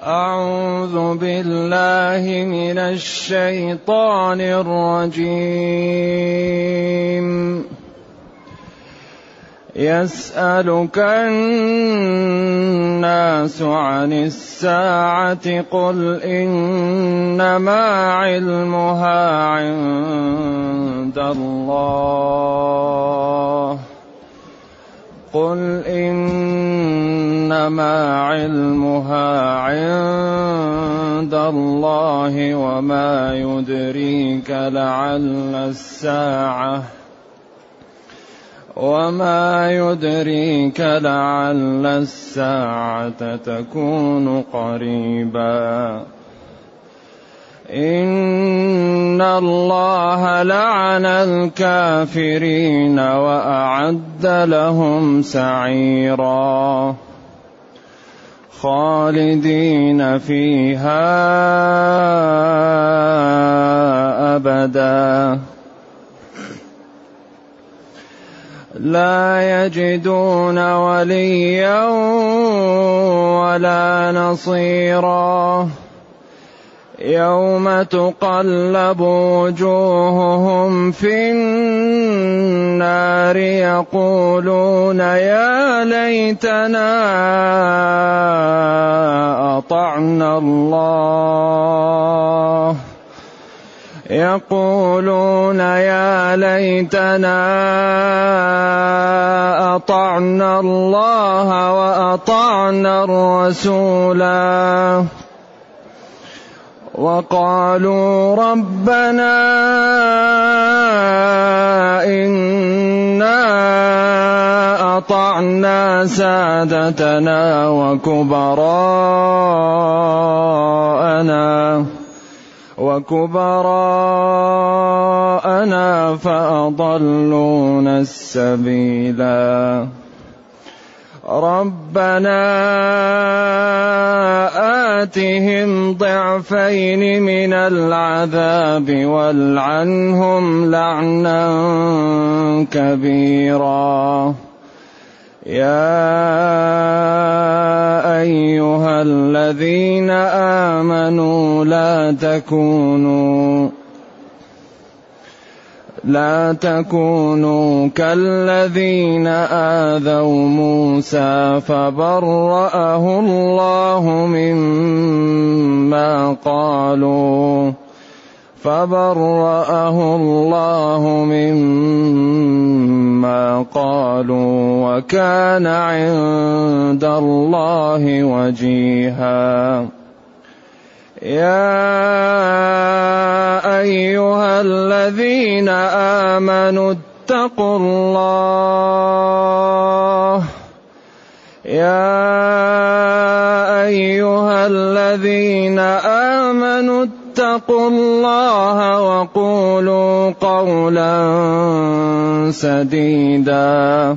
أعوذ بالله من الشيطان الرجيم. يسألك الناس عن الساعة قل إنما علمها عند الله. قل إنما علمها عند الله وما يدريك لعل الساعة وما يدريك لعل الساعة تكون قريبا إن الله لعن الكافرين وأعد لهم سعيرا خالدين فيها أبدا لا يجدون وليا ولا نصيرا يوم تقلب وجوههم في النار يقولون يا ليتنا أطعنا الله. يقولون يا ليتنا أطعنا الله وأطعنا الرسولا. وقالوا ربنا إنا أطعنا سادتنا وكبراءنا وكبراءنا فأضلونا السبيلا. ربنا آتهم ضعفين من العذاب والعنهم لعنا كبيرا. يا أيها الذين آمنوا لا تكونوا لا تكونوا كالذين آذوا موسى فبرأه الله مما قالوا فبرأه الله مما قالوا وكان عند الله وجيها يا أيها الذين آمنوا اتقوا الله. يا أيها الذين آمنوا اتقوا الله وقولوا قولا سديدا.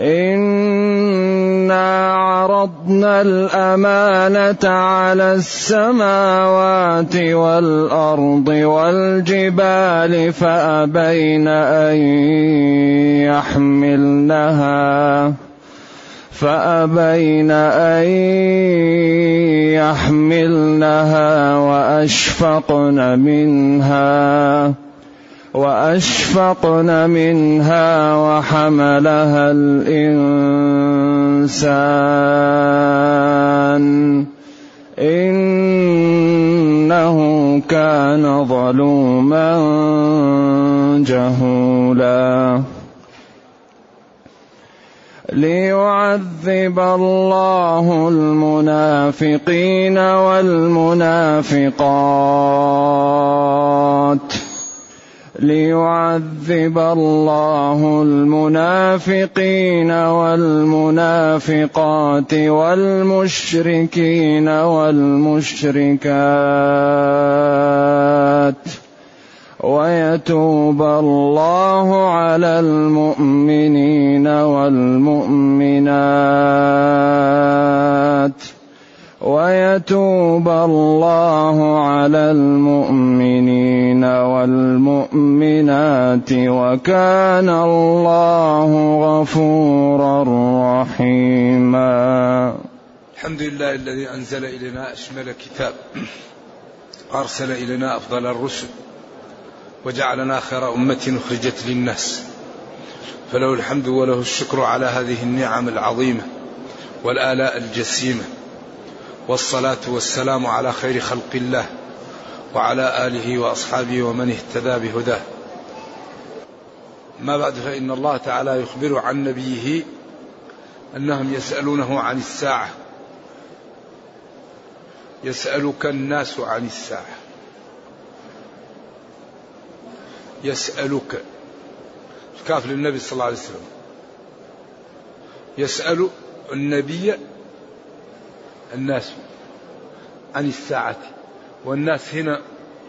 انا عرضنا الامانه على السماوات والارض والجبال فابين ان يحملنها فابين ان يحملنها واشفقن منها وأشفقن منها وحملها الإنسان. إنه كان ظلوما جهولا. ليعذب الله المنافقين والمنافقات. ليعذب الله المنافقين والمنافقات والمشركين والمشركات ويتوب الله على المؤمنين والمؤمنات ويتوب الله على المؤمنين والمؤمنات وكان الله غفورا رحيما. الحمد لله الذي أنزل إلينا أشمل كتاب. أرسل إلينا أفضل الرسل. وجعلنا خير أمة أخرجت للناس. فله الحمد وله الشكر على هذه النعم العظيمة والآلاء الجسيمة. والصلاة والسلام على خير خلق الله وعلى آله وأصحابه ومن اهتدى بهداه. ما بعد فإن الله تعالى يخبر عن نبيه أنهم يسألونه عن الساعة. يسألك الناس عن الساعة. يسألك. كاف للنبي صلى الله عليه وسلم. يسأل النبي الناس عن الساعة والناس هنا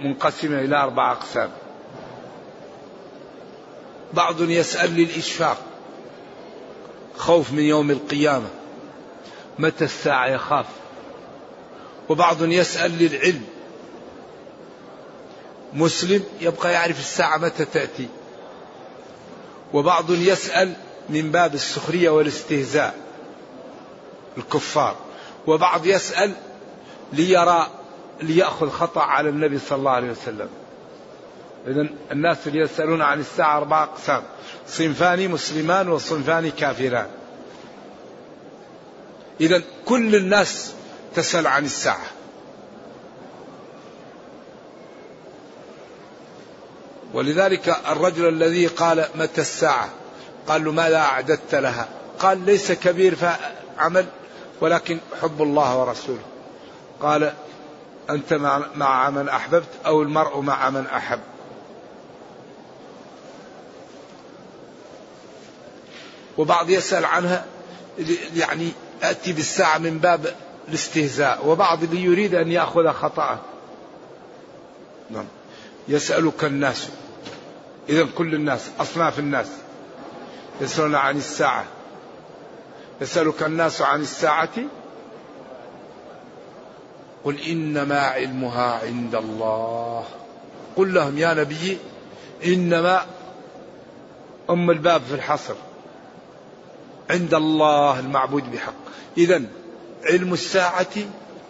منقسمة إلى أربع أقسام. بعض يسأل للإشفاق خوف من يوم القيامة متى الساعة يخاف؟ وبعض يسأل للعلم مسلم يبقى يعرف الساعة متى تأتي. وبعض يسأل من باب السخرية والاستهزاء الكفار. وبعض يسأل ليرى ليأخذ خطأ على النبي صلى الله عليه وسلم. إذا الناس اللي يسألون عن الساعة أربعة أقسام صنفان مسلمان وصنفان كافران. إذا كل الناس تسأل عن الساعة. ولذلك الرجل الذي قال متى الساعة؟ قال له ماذا أعددت لها؟ قال ليس كبير فعمل ولكن حب الله ورسوله. قال أنت مع من أحببت أو المرء مع من أحب. وبعض يسأل عنها يعني أتي بالساعة من باب الاستهزاء وبعض يريد أن يأخذ خطأه. نعم. يسألك الناس إذا كل الناس أصناف الناس يسألون عن الساعة. يسألك الناس عن الساعة؟ قل إنما علمها عند الله. قل لهم يا نبي إنما أم الباب في الحصر. عند الله المعبود بحق. إذا علم الساعة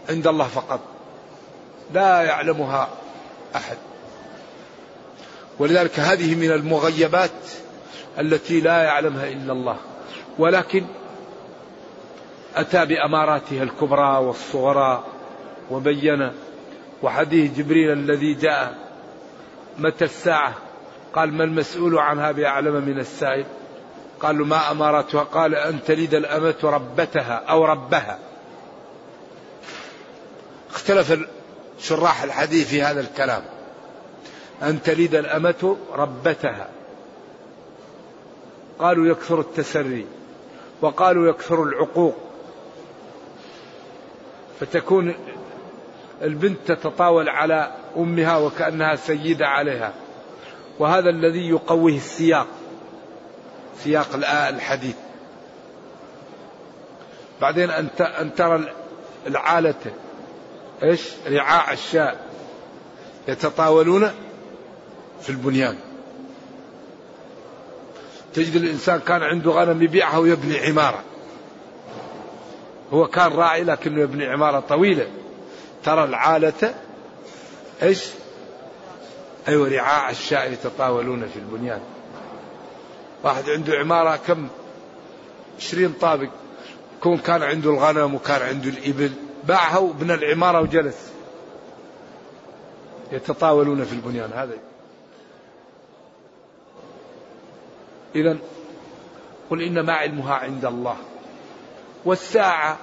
عند الله فقط. لا يعلمها أحد. ولذلك هذه من المغيبات التي لا يعلمها إلا الله. ولكن أتى بأماراتها الكبرى والصغرى وبين وحديث جبريل الذي جاء متى الساعة؟ قال ما المسؤول عنها بأعلم من السائل. قالوا ما أمارتها؟ قال أن تلد الأمة ربتها أو ربها. اختلف شراح الحديث في هذا الكلام. أن تلد الأمة ربتها. قالوا يكثر التسري. وقالوا يكثر العقوق. فتكون البنت تتطاول على أمها وكأنها سيدة عليها. وهذا الذي يقويه السياق سياق الحديث. بعدين أن ترى العالة إيش؟ رعاع الشاء يتطاولون في البنيان. تجد الإنسان كان عنده غنم يبيعها ويبني عمارة. هو كان راعي لكنه يبني عمارة طويلة ترى العالة إيش؟ أيوه رعاع الشاء يتطاولون في البنيان. واحد عنده عمارة كم؟ عشرين طابق يكون كان عنده الغنم وكان عنده الإبل باعها وبنى العمارة وجلس يتطاولون في البنيان هذا إذا قل إنما علمها عند الله والساعة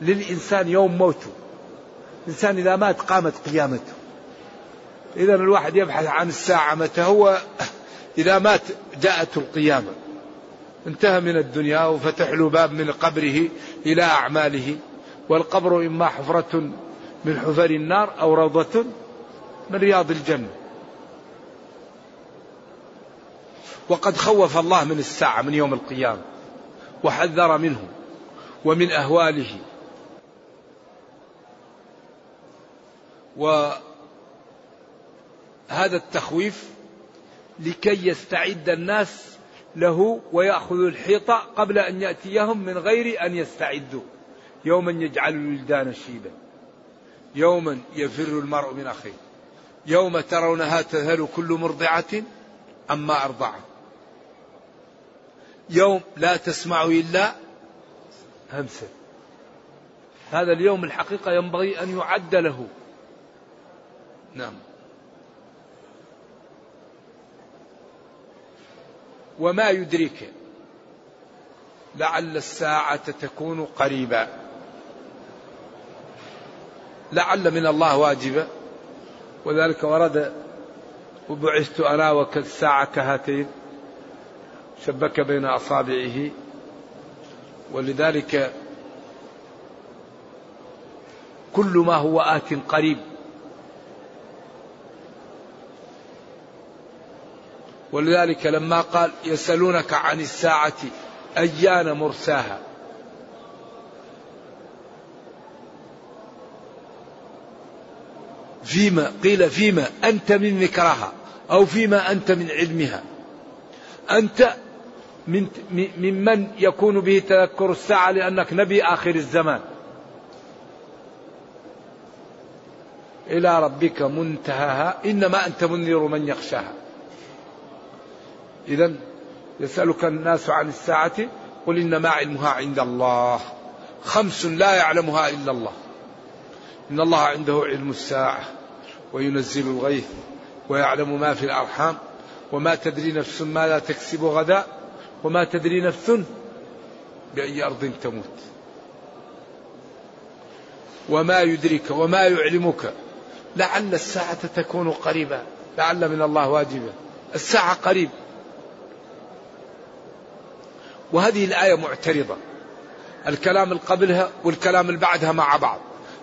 للإنسان يوم موته. الإنسان إذا مات قامت قيامته. إذا الواحد يبحث عن الساعة متى هو إذا مات جاءت القيامة. انتهى من الدنيا وفتح له باب من قبره إلى أعماله. والقبر إما حفرة من حفر النار أو روضة من رياض الجنة. وقد خوف الله من الساعة من يوم القيامة وحذر منه. ومن أهواله. وهذا التخويف لكي يستعد الناس له ويأخذوا الحيطة قبل أن يأتيهم من غير أن يستعدوا. يوما يجعل الولدان شيبا. يوما يفر المرء من أخيه. يوم ترونها تذهل كل مرضعة أما أرضعت يوم لا تسمع إلا همسا هذا اليوم الحقيقة ينبغي أن يعد له. نعم. وما يدرك لعل الساعة تكون قريبا لعل من الله واجبة. وذلك ورد وبعثت أنا وكالساعة كهاتين شبك بين أصابعه ولذلك كل ما هو آت قريب. ولذلك لما قال يسألونك عن الساعة أيان مرساها؟ فيما قيل فيما أنت من ذكرها أو فيما أنت من علمها. أنت من ممن يكون به تذكر الساعة لأنك نبي آخر الزمان. إلى ربك منتهاها. إنما أنت منذر من يخشاها. إذا يسألك الناس عن الساعة قل إنما علمها عند الله. خمس لا يعلمها إلا الله. إن الله عنده علم الساعة وينزل الغيث ويعلم ما في الأرحام وما تدري نفس ماذا تكسب غدا. وما تدري نفس بأي أرض تموت. وما يدرك وما يعلمك. لعل الساعة تكون قريبة. لعل من الله واجبة. الساعة قريب. وهذه الآية معترضة. الكلام اللي قبلها والكلام اللي بعدها مع بعض.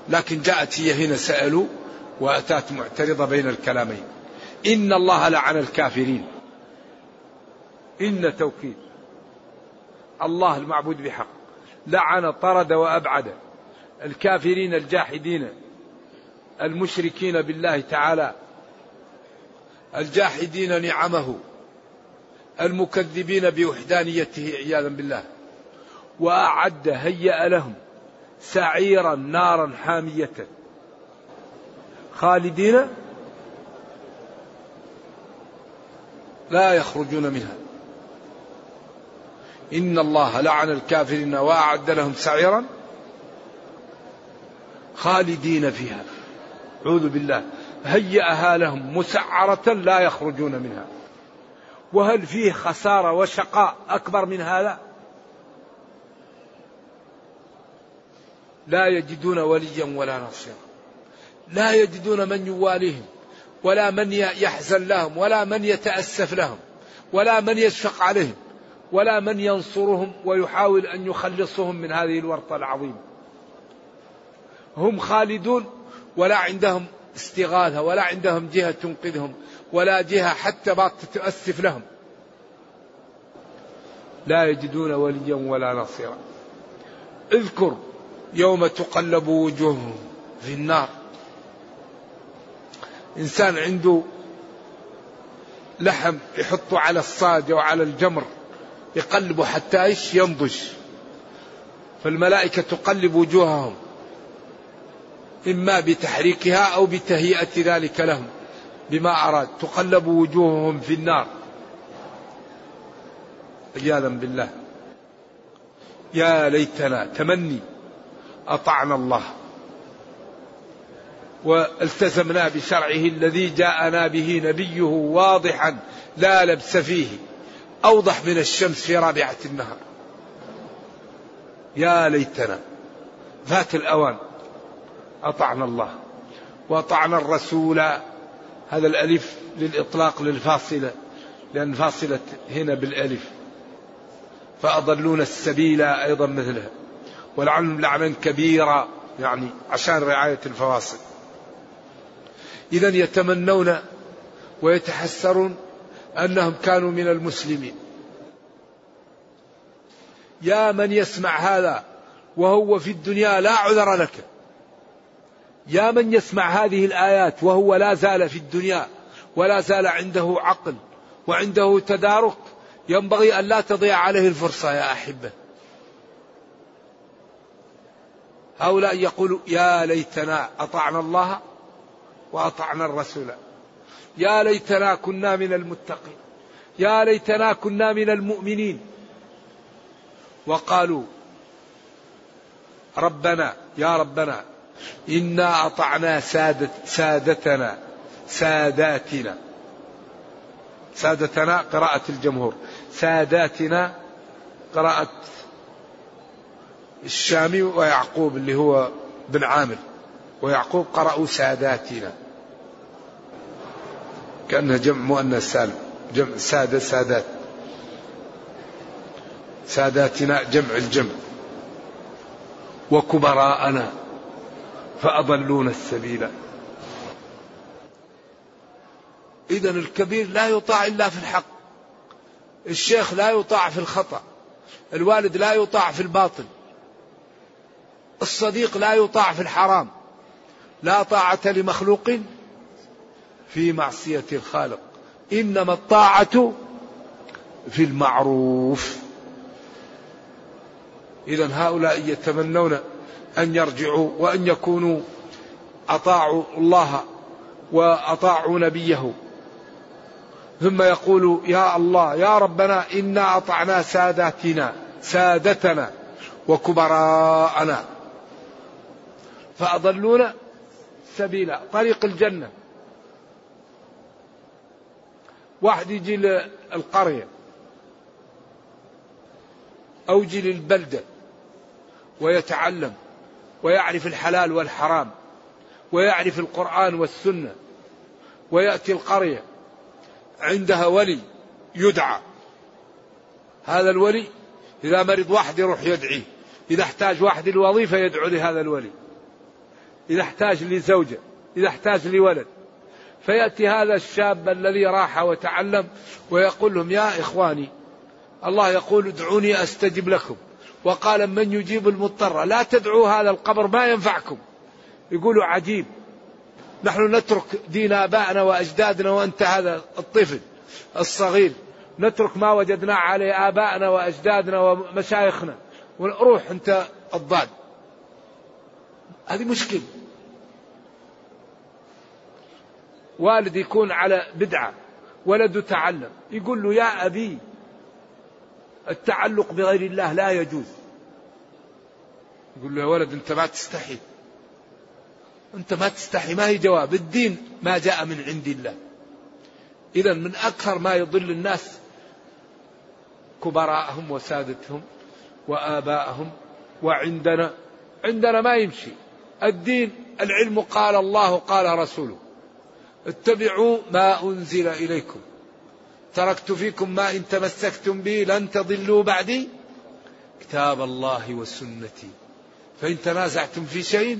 لكن جاءت هي هنا سألوا وأتت معترضة بين الكلامين. إن الله لعن الكافرين. إن توكيد. الله المعبود بحق. لعن طرد وأبعد. الكافرين الجاحدين. المشركين بالله تعالى. الجاحدين نعمه. المكذبين بوحدانيته عياذا بالله. وأعد هيأ لهم سعيرا نارا حامية. خالدين؟ لا يخرجون منها. إن الله لعن الكافرين وأعد لهم سعيرا خالدين فيها. أعوذ بالله. هيأها لهم مسعرة لا يخرجون منها. وهل فيه خسارة وشقاء أكبر من هذا؟ لا يجدون وليا ولا نصيرا. لا يجدون من يواليهم ولا من يحزن لهم ولا من يتأسف لهم ولا من يشفق عليهم. ولا من ينصرهم ويحاول أن يخلصهم من هذه الورطة العظيمة هم خالدون ولا عندهم استغاثة ولا عندهم جهة تنقذهم ولا جهة حتى تتأسف لهم. لا يجدون وليا ولا نصيرا. اذكر يوم تقلب وجوههم في النار. إنسان عنده لحم يحطه على الصاج أو على الجمر. يقلبه حتى إيش ينضج فالملائكة تقلب وجوههم. إما بتحريكها أو بتهيئة ذلك لهم. بما أراد. تقلب وجوههم في النار. عياذا بالله. يا ليتنا تمني. أطعنا الله. والتزمنا بشرعه الذي جاءنا به نبيه واضحا. لا لبس فيه. أوضح من الشمس في رابعة النهار. يا ليتنا فات الأوان. أطعنا الله وأطعنا الرسول. هذا الألف للإطلاق للفاصلة لأن فاصلة هنا بالألف. فأضلون السبيل أيضا مثلها. ولعنهم لعنا كبيرا يعني عشان رعاية الفواصل. إذا يتمنون ويتحسرون أنهم كانوا من المسلمين. يا من يسمع هذا وهو في الدنيا لا عذر لك. يا من يسمع هذه الآيات وهو لا زال في الدنيا ولا زال عنده عقل وعنده تدارك ينبغي أن لا تضيع عليه الفرصة يا أحبة. هؤلاء يقولوا يا ليتنا أطعنا الله وأطعنا الرسول. يا ليتنا كنا من المتقين. يا ليتنا كنا من المؤمنين. وقالوا ربنا يا ربنا إنا أطعنا سادت سادتنا ساداتنا. سادتنا قراءة الجمهور. ساداتنا قراءة الشامي ويعقوب اللي هو بن عامر. ويعقوب قرأوا ساداتنا. كأنها جمع مؤنث سالم. جمع سادة سادات. ساداتنا جمع الجمع. وكبراءنا فأضلون السبيل. إذا الكبير لا يطاع إلا في الحق. الشيخ لا يطاع في الخطأ. الوالد لا يطاع في الباطل. الصديق لا يطاع في الحرام. لا طاعة لمخلوق في معصية الخالق. إنما الطاعة في المعروف. إذا هؤلاء يتمنون أن يرجعوا وأن يكونوا أطاعوا الله وأطاعوا نبيه. ثم يقول يا الله يا ربنا إنا أطعنا ساداتنا سادتنا وكبراءنا. فأضلونا سبيلا طريق الجنة. واحد يجي للقرية أو يجي للبلدة ويتعلم ويعرف الحلال والحرام ويعرف القرآن والسنة ويأتي القرية عندها ولي يدعى. هذا الولي إذا مرض واحد يروح يدعيه إذا احتاج واحد لوظيفة يدعو لهذا الولي إذا احتاج لزوجة إذا احتاج لولد. فيأتي هذا الشاب الذي راح وتعلم ويقول لهم يا إخواني الله يقول ادعوني أستجب لكم. وقال من يجيب المضطر? لا تدعوا هذا القبر ما ينفعكم. يقولوا عجيب. نحن نترك دين آبائنا وأجدادنا وأنت هذا الطفل الصغير. نترك ما وجدنا عليه آبائنا وأجدادنا ومشايخنا. ونروح أنت الضاد هذه مشكلة. والد يكون على بدعة ولده تعلم يقول له يا أبي التعلق بغير الله لا يجوز. يقول له يا ولد أنت ما تستحي أنت ما تستحي ما هي جواب الدين ما جاء من عند الله. إذا من أكثر ما يضل الناس كبراءهم وسادتهم وآبائهم وعندنا عندنا ما يمشي. الدين العلم قال الله قال رسوله. اتبعوا ما أنزل إليكم. تركت فيكم ما إن تمسكتم به لن تضلوا بعدي. كتاب الله وسنتي. فإن تنازعتم في شيء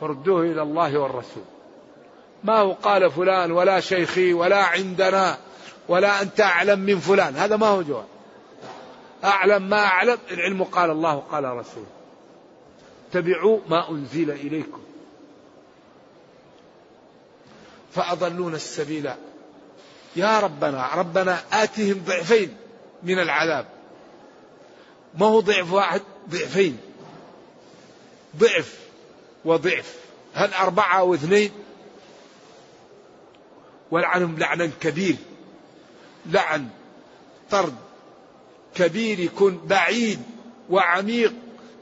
فردوه إلى الله والرسول. ما هو قال فلان ولا شيخي ولا عندنا ولا أنت أعلم من فلان. هذا ما هو جواب. أعلم ما أعلم. العلم قال الله قال رسول. اتبعوا ما أنزل إليكم. فأضلون السبيل. يا ربنا ربنا آتهم ضعفين من العذاب. ما هو ضعف واحد؟ ضعفين. ضعف وضعف. هل أربعة أو اثنين؟ ولعنهم لعنا كبير. لعن طرد كبير يكون بعيد وعميق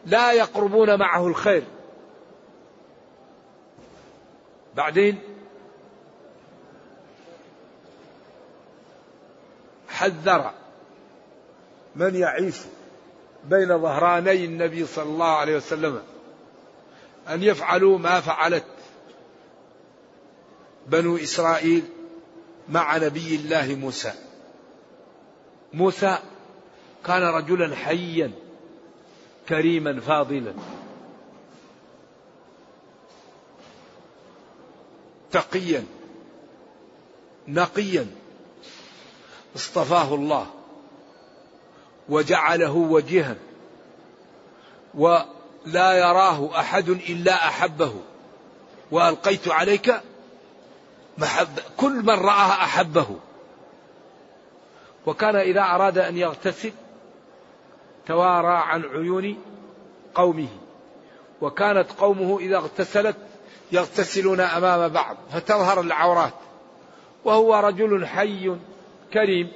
لا يقربون معه الخير. بعدين حذر من يعيش بين ظهراني النبي صلى الله عليه وسلم أن يفعلوا ما فعلت بنو إسرائيل مع نبي الله موسى. موسى كان رجلا حيا كريما فاضلا. تقيا نقيا. اصطفاه الله وجعله وجها ولا يراه أحد إلا أحبه وألقيت عليك محبة كل من رآه أحبه وكان إذا أراد أن يغتسل توارى عن عيون قومه وكانت قومه إذا اغتسلت يغتسلون أمام بعض فتظهر العورات وهو رجل حي كريم.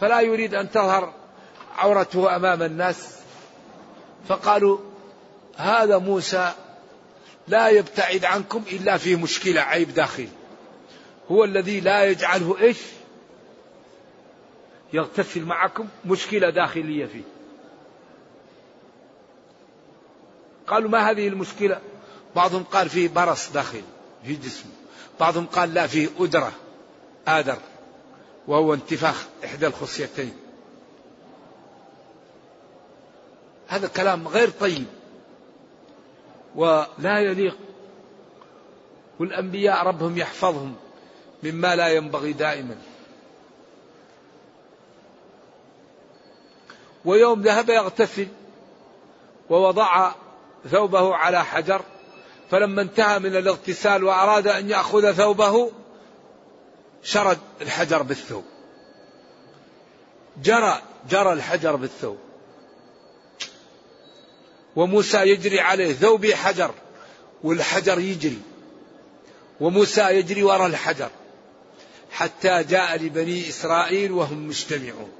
فلا يريد أن تظهر عورته أمام الناس. فقالوا هذا موسى لا يبتعد عنكم إلا في مشكلة عيب داخلي هو الذي لا يجعله إيش؟ يغتسل معكم مشكلة داخلية فيه. قالوا ما هذه المشكلة؟ بعضهم قال فيه برص داخل في جسمه. بعضهم قال لا فيه أدرة. آدر وهو انتفاخ إحدى الخصيتين. هذا كلام غير طيب ولا يليق والأنبياء ربهم يحفظهم مما لا ينبغي دائما. ويوم ذهب يغتسل ووضع ثوبه على حجر فلما انتهى من الاغتسال وأراد أن يأخذ ثوبه شرد الحجر بالثوب. جرى جرى الحجر بالثوب. وموسى يجري عليه ثوبي حجر والحجر يجري. وموسى يجري وراء الحجر. حتى جاء لبني إسرائيل وهم مجتمعون.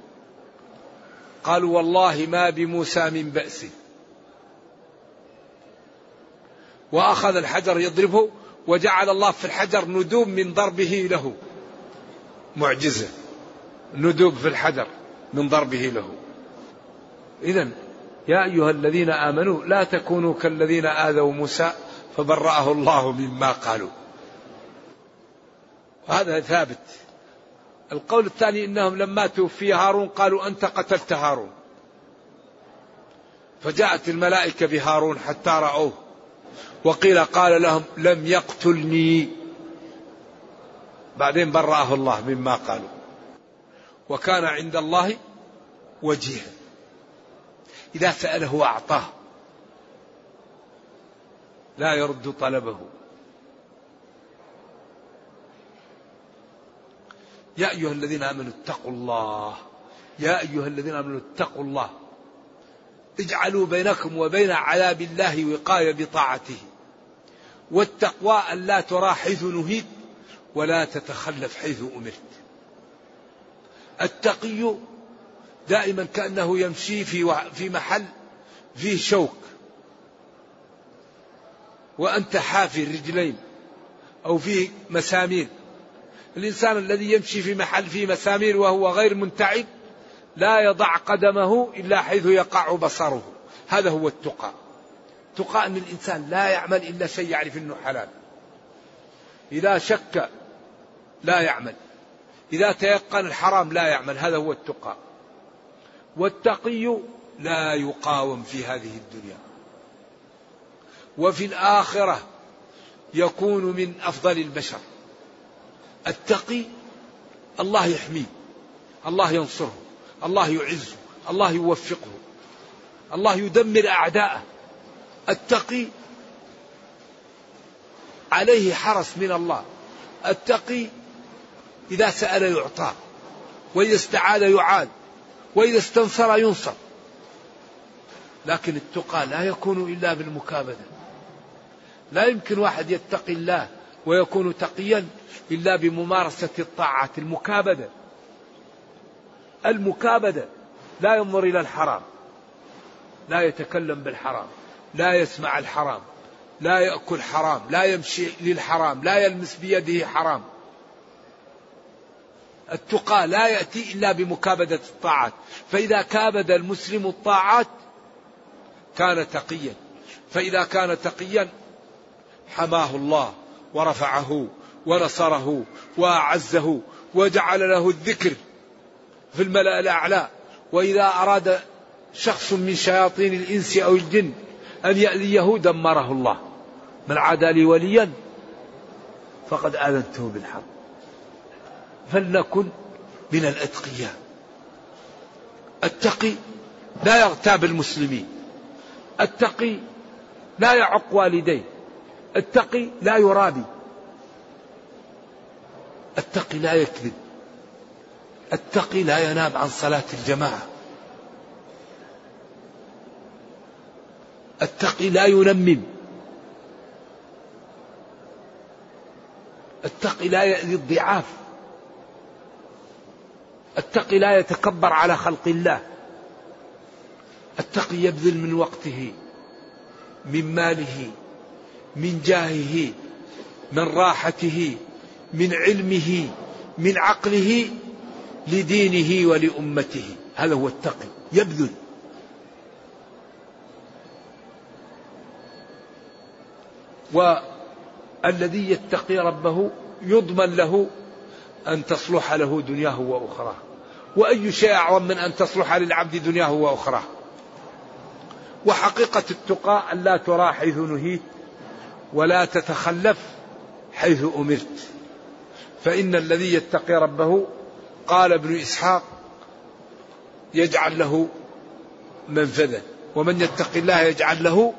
قالوا والله ما بموسى من بأس. وأخذ الحجر يضربه وجعل الله في الحجر ندوب من ضربه له. معجزة ندوب في الحجر من ضربه له. إذا يا أيها الذين آمنوا لا تكونوا كالذين آذوا موسى فبرأه الله مما قالوا. هذا ثابت. القول الثاني إنهم لما توفي هارون قالوا أنت قتلت هارون. فجاءت الملائكة بهارون حتى رأوه وقيل قال لهم لم يقتلني. بعدين برأه الله مما قالوا. وكان عند الله وجيها. إذا سأله أعطاه لا يرد طلبه. يا أيها الذين آمنوا اتقوا الله. يا أيها الذين آمنوا اتقوا الله. اجعلوا بينكم وبين عذاب الله وقاية بطاعته. والتقوى أن لا حيث نهيت ولا تتخلف حيث أمرت. التقي دائما كأنه يمشي في في محل فيه شوك. وأنت حافي الرجلين أو فيه مسامير. الإنسان الذي يمشي في محل فيه مسامير وهو غير منتعب لا يضع قدمه إلا حيث يقع بصره. هذا هو التقى. تقى أن الإنسان لا يعمل إلا شيء يعرف أنه حلال. إذا شك لا يعمل. إذا تيقن الحرام لا يعمل هذا هو التقى. والتقي لا يقاوم في هذه الدنيا. وفي الآخرة يكون من أفضل البشر. التقي الله يحميه الله ينصره الله يعزه الله يوفقه الله يدمر أعداءه. التقي عليه حرس من الله. التقي إذا سأل يعطى وإذا استعاذ يعاد وإذا استنصر ينصر. لكن التقى لا يكون إلا بالمكابدة. لا يمكن واحد يتقي الله ويكون تقيا إلا بممارسة الطاعات. المكابدة المكابدة لا ينظر إلى الحرام لا يتكلم بالحرام لا يسمع الحرام لا يأكل حرام لا يمشي للحرام لا يلمس بيده حرام. التقى لا يأتي إلا بمكابدة الطاعات. فإذا كابد المسلم الطاعات كان تقيا. فإذا كان تقيا حماه الله ورفعه ونصره وأعزه وجعل له الذكر في الملأ الأعلى. وإذا أراد شخص من شياطين الإنس أو الجن أن يأذيه دمره الله. من عادى لي وليا فقد آذنته بالحرب فلنكن من الأتقياء. التقي لا يغتاب المسلمين. التقي لا يعق والديه. التقي لا يرابي. التقي لا يكذب. التقي لا ينام عن صلاة الجماعة. التقي لا ينمم. التقي لا يأذي الضعاف. التقي لا يتكبر على خلق الله. التقي يبذل من وقته من ماله من جاهه من راحته من علمه من عقله لدينه ولأمته. هذا هو التقي يبذل. والذي يتقي ربه يضمن له أن تصلح له دنياه وأخراه. وأي شيء أعظم من أن تصلح للعبد دنياه وأخراه. وحقيقة التقى أن لا ترى حيث نهيت ولا تتخلف حيث أمرت. فإن الذي يتقي ربه قال ابن إسحاق يجعل له منفذا. ومن يتق الله يجعل له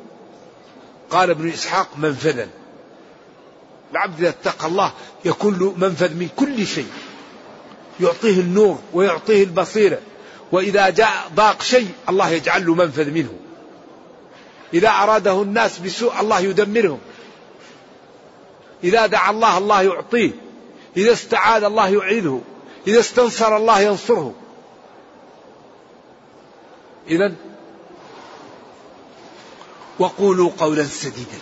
قال ابن إسحاق منفذا. العبد إذا اتقى الله يكون له منفذ من كل شيء. يعطيه النور ويعطيه البصيرة. وإذا جاء ضاق شيء الله يجعل له منفذ منه. إذا أراده الناس بسوء الله يدمرهم. إذا دعا الله الله يعطيه. إذا استعاذ الله يعيده إذا استنصر الله ينصره. إذا وقولوا قولا سديدا.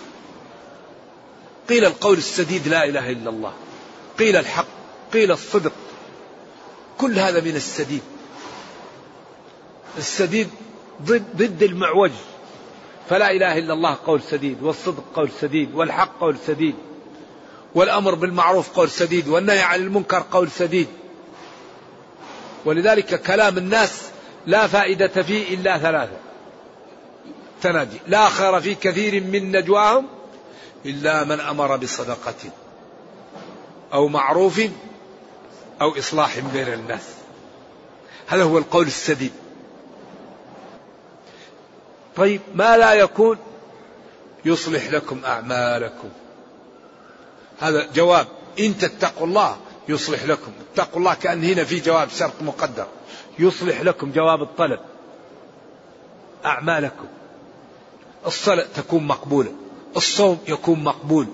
قيل القول السديد لا إله إلا الله. قيل الحق. قيل الصدق. كل هذا من السديد. السديد ضد, ضد المعوج. فلا إله إلا الله قول سديد والصدق قول سديد والحق قول سديد والأمر بالمعروف قول سديد والنهي عن المنكر قول سديد. ولذلك كلام الناس لا فائدة فيه إلا ثلاثة. تنادي لا خير في كثير من نجواهم إلا من أمر بصدقة أو معروف أو إصلاح بين الناس. هذا هو القول السديد. طيب ما لا يكون يصلح لكم أعمالكم؟ هذا جواب. إن تتقوا الله يصلح لكم. اتقوا الله كأن هنا في جواب شرط مقدر. يصلح لكم جواب الطلب. أعمالكم. الصلاة تكون مقبولة. الصوم يكون مقبول.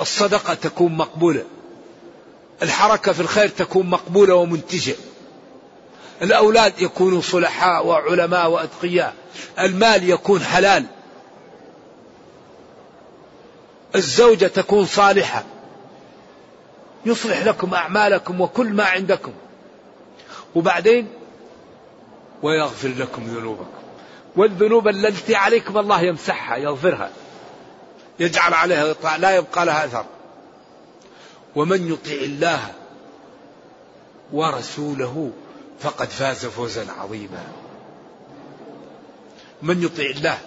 الصدقة تكون مقبولة. الحركة في الخير تكون مقبولة ومنتجة. الأولاد يكونوا صلحاء وعلماء وأتقياء. المال يكون حلال. الزوجة تكون صالحة. يصلح لكم أعمالكم وكل ما عندكم. وبعدين ويغفر لكم ذنوبكم. والذنوب التي عليكم الله يمسحها يغفرها. يجعل عليها لا يبقى لها أثر. ومن يطع الله ورسوله فقد فاز فوزا عظيما. من يطع الله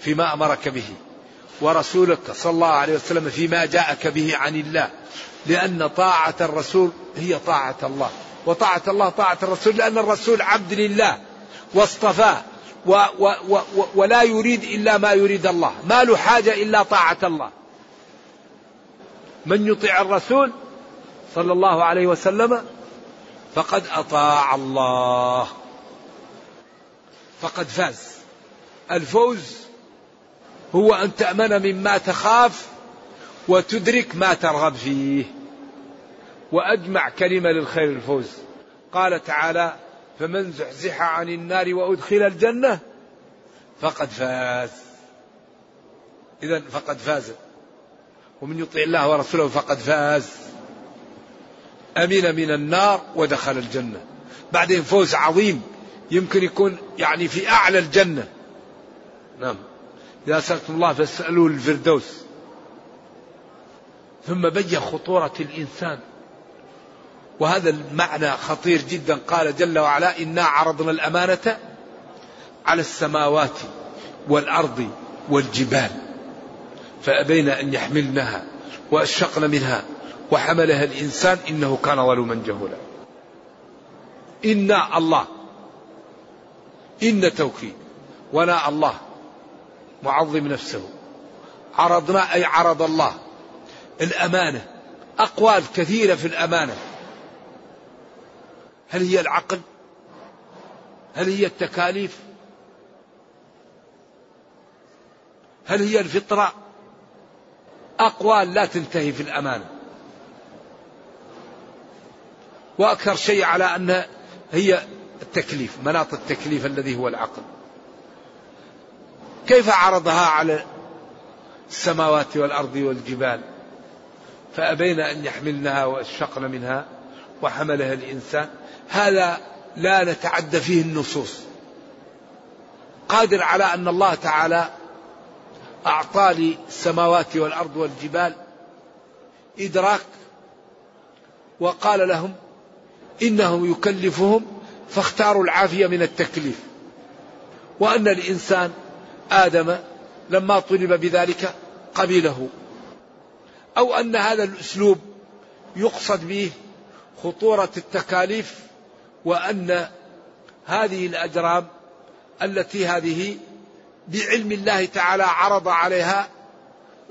فيما أمرك به ورسولك صلى الله عليه وسلم فيما جاءك به عن الله لأن طاعة الرسول هي طاعة الله وطاعة الله طاعة الرسول لأن الرسول عبد لله واصطفاه و و و ولا يريد إلا ما يريد الله ما له حاجة إلا طاعة الله. من يطيع الرسول صلى الله عليه وسلم فقد أطاع الله. فقد فاز. الفوز هو أن تأمن مما تخاف وتدرك ما ترغب فيه. وأجمع كلمة للخير الفوز. قال تعالى فمن زحزح عن النار وأدخل الجنة فقد فاز. إذا فقد فاز. ومن يطع الله ورسوله فقد فاز. أمن من النار ودخل الجنة. بعدين فوز عظيم. يمكن يكون يعني في أعلى الجنة. نعم. إذا سألتم الله فاسألوا الفردوس. ثم بين خطورة الإنسان. وهذا المعنى خطير جدا. قال جل وعلا إنا عرضنا الأمانة على السماوات والأرض والجبال. فأبين أن يحملنها وأشفقن منها وحملها الإنسان إنه كان ظلوما جهولا. إنا الله إن توكيد ونا الله معظم نفسه. عرضنا أي عرض الله الأمانة أقوال كثيرة في الأمانة. هل هي العقل؟ هل هي التكاليف؟ هل هي الفطرة؟ أقوال لا تنتهي في الأمانة. وأكثر شيء على أن هي التكليف مناط التكليف الذي هو العقل. كيف عرضها على السماوات والأرض والجبال؟ فأبين أن يحملنها وأشفقن منها وحملها الإنسان. هذا لا نتعدى فيه النصوص. قادر على أن الله تعالى أعطى للسماوات والأرض والجبال إدراك وقال لهم إنه يكلفهم فاختاروا العافية من التكليف. وأن الإنسان آدم لما طلب بذلك قبله أو أن هذا الأسلوب يقصد به خطورة التكاليف وأن هذه الأجرام التي هذه بعلم الله تعالى عرض عليها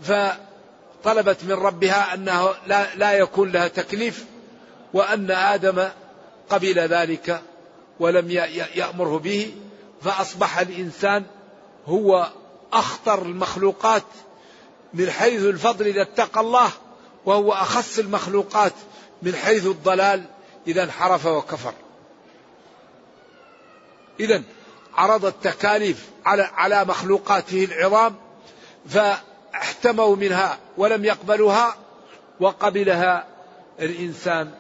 فطلبت من ربها أنه لا, لا يكون لها تكليف وأن آدم قبل ذلك ولم يأمره به فأصبح الإنسان هو أخطر المخلوقات من حيث الفضل إذا اتقى الله وهو أخص المخلوقات من حيث الضلال إذا انحرف وكفر. إذا عرض التكاليف على على مخلوقاته العظام فاحتموا منها ولم يقبلوها وقبلها الإنسان.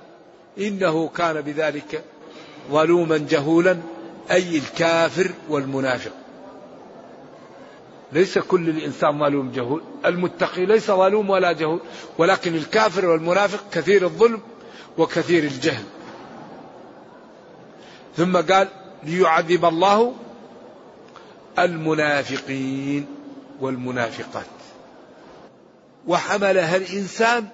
إنه كان بذلك ظلوما جهولا أي الكافر والمنافق. ليس كل الإنسان ظلوم جهول المتقي ليس ظلوم ولا جهول ولكن الكافر والمنافق كثير الظلم وكثير الجهل. ثم قال ليعذب الله المنافقين والمنافقات. وحملها الإنسان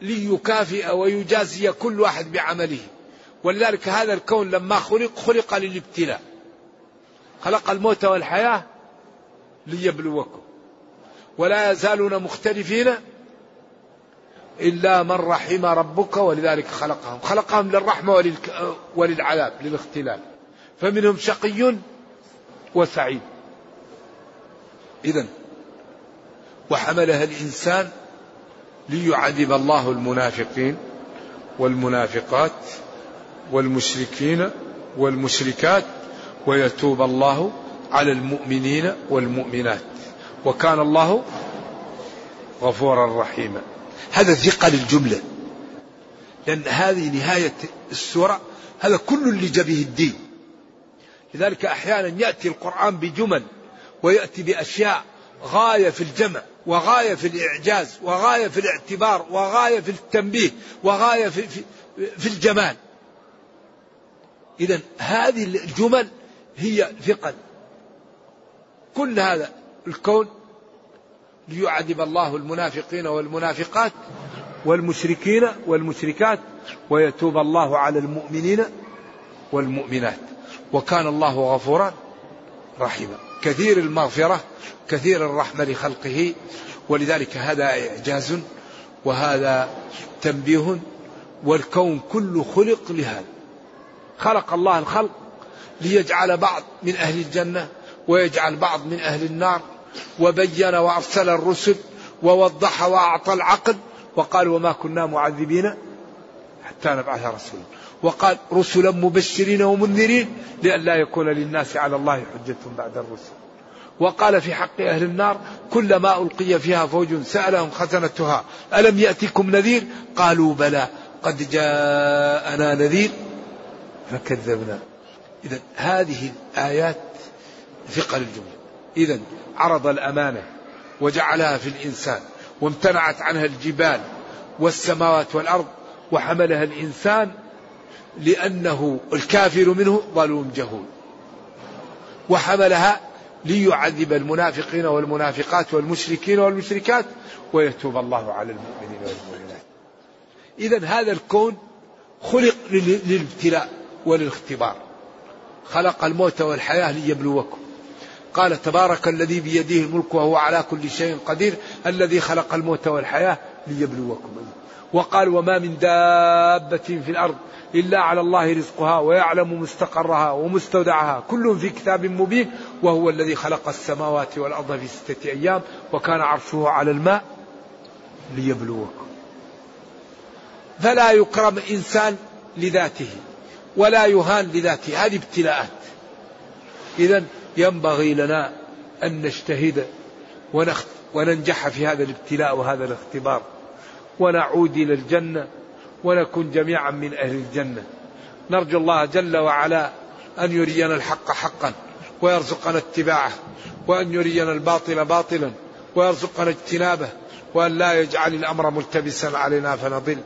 ليكافئ ويجازي كل واحد بعمله. ولذلك هذا الكون لما خلق خلق للابتلاء. خلق الموت والحياة ليبلوكم. ولا يزالون مختلفين إلا من رحم ربك ولذلك خلقهم. خلقهم للرحمة وللعذاب للاختلاف فمنهم شقي وسعيد. إذا وحملها الإنسان ليعذب الله المنافقين والمنافقات والمشركين والمشركات ويتوب الله على المؤمنين والمؤمنات. وكان الله غفورا رحيما. هذا ثقل الجملة لأن هذه نهاية السورة هذا كل اللي جبه الدين. لذلك أحيانا يأتي القرآن بجمل ويأتي بأشياء غاية في الجمع وغاية في الإعجاز وغاية في الاعتبار وغاية في التنبيه وغاية في, في, في الجمال. إذا هذه الجمل هي ثقل. كل هذا الكون ليعذب الله المنافقين والمنافقات والمشركين والمشركات ويتوب الله على المؤمنين والمؤمنات. وكان الله غفورا رحيما. كثير المغفرة كثير الرحمة لخلقه ولذلك هذا إعجاز وهذا تنبيه والكون كله خلق لهذا. خلق الله الخلق ليجعل بعض من أهل الجنة ويجعل بعض من أهل النار وبين وأرسل الرسل ووضح وأعطى العقل وقال وما كنا معذبين حتى نبعث رسولا. وقال رسلا مبشرين ومنذرين لئلا يكون للناس على الله حجة بعد الرسل. وقال في حق أهل النار كلما ألقي فيها فوج سألهم خزنتها ألم يأتكم نذير؟ قالوا بلى قد جاءنا نذير فكذبنا. إذا هذه الآيات ثقل الجملة إذا عرض الأمانة وجعلها في الإنسان وامتنعت عنها الجبال والسماوات والأرض وحملها الإنسان لأنه الكافر منه ظلوم جهول. وحملها ليعذب المنافقين والمنافقات والمشركين والمشركات ويتوب الله على المؤمنين والمؤمنات. إذا هذا الكون خلق للابتلاء وللاختبار خلق الموت والحياة ليبلوكم. قال تبارك الذي بيده الملك وهو على كل شيء قدير الذي خلق الموت والحياة ليبلوكم وقال وما من دابة في الأرض إلا على الله رزقها ويعلم مستقرها ومستودعها. كل في كتاب مبين وهو الذي خلق السماوات والأرض في ستة أيام وكان عرشه على الماء ليبلوكم. فلا يكرم إنسان لذاته ولا يهان لذاته. هذه ابتلاءات. إذا ينبغي لنا أن نجتهد وننجح في هذا الابتلاء وهذا الاختبار. ونعود إلى الجنة ونكون جميعا من أهل الجنة. نرجو الله جل وعلا أن يرينا الحق حقا ويرزقنا اتباعه وأن يرينا الباطل باطلا ويرزقنا اجتنابه وأن لا يجعل الأمر ملتبسا علينا فنضل.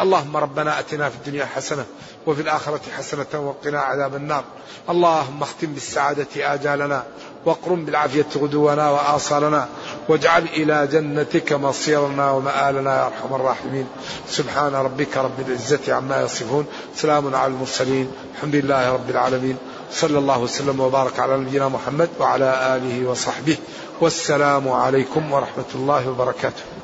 اللهم ربنا آتنا في الدنيا حسنة وفي الآخرة حسنة وقنا عذاب النار. اللهم اختم بالسعادة آجالنا واقرم بالعافية غدونا وآصالنا واجعل إلى جنتك مصيرنا ومآلنا يا أرحم الراحمين. سبحان ربك رب العزة عما يصفون. سلام على المرسلين. الحمد لله رب العالمين. صلى الله وسلم وبارك على نبينا محمد وعلى آله وصحبه. والسلام عليكم ورحمة الله وبركاته.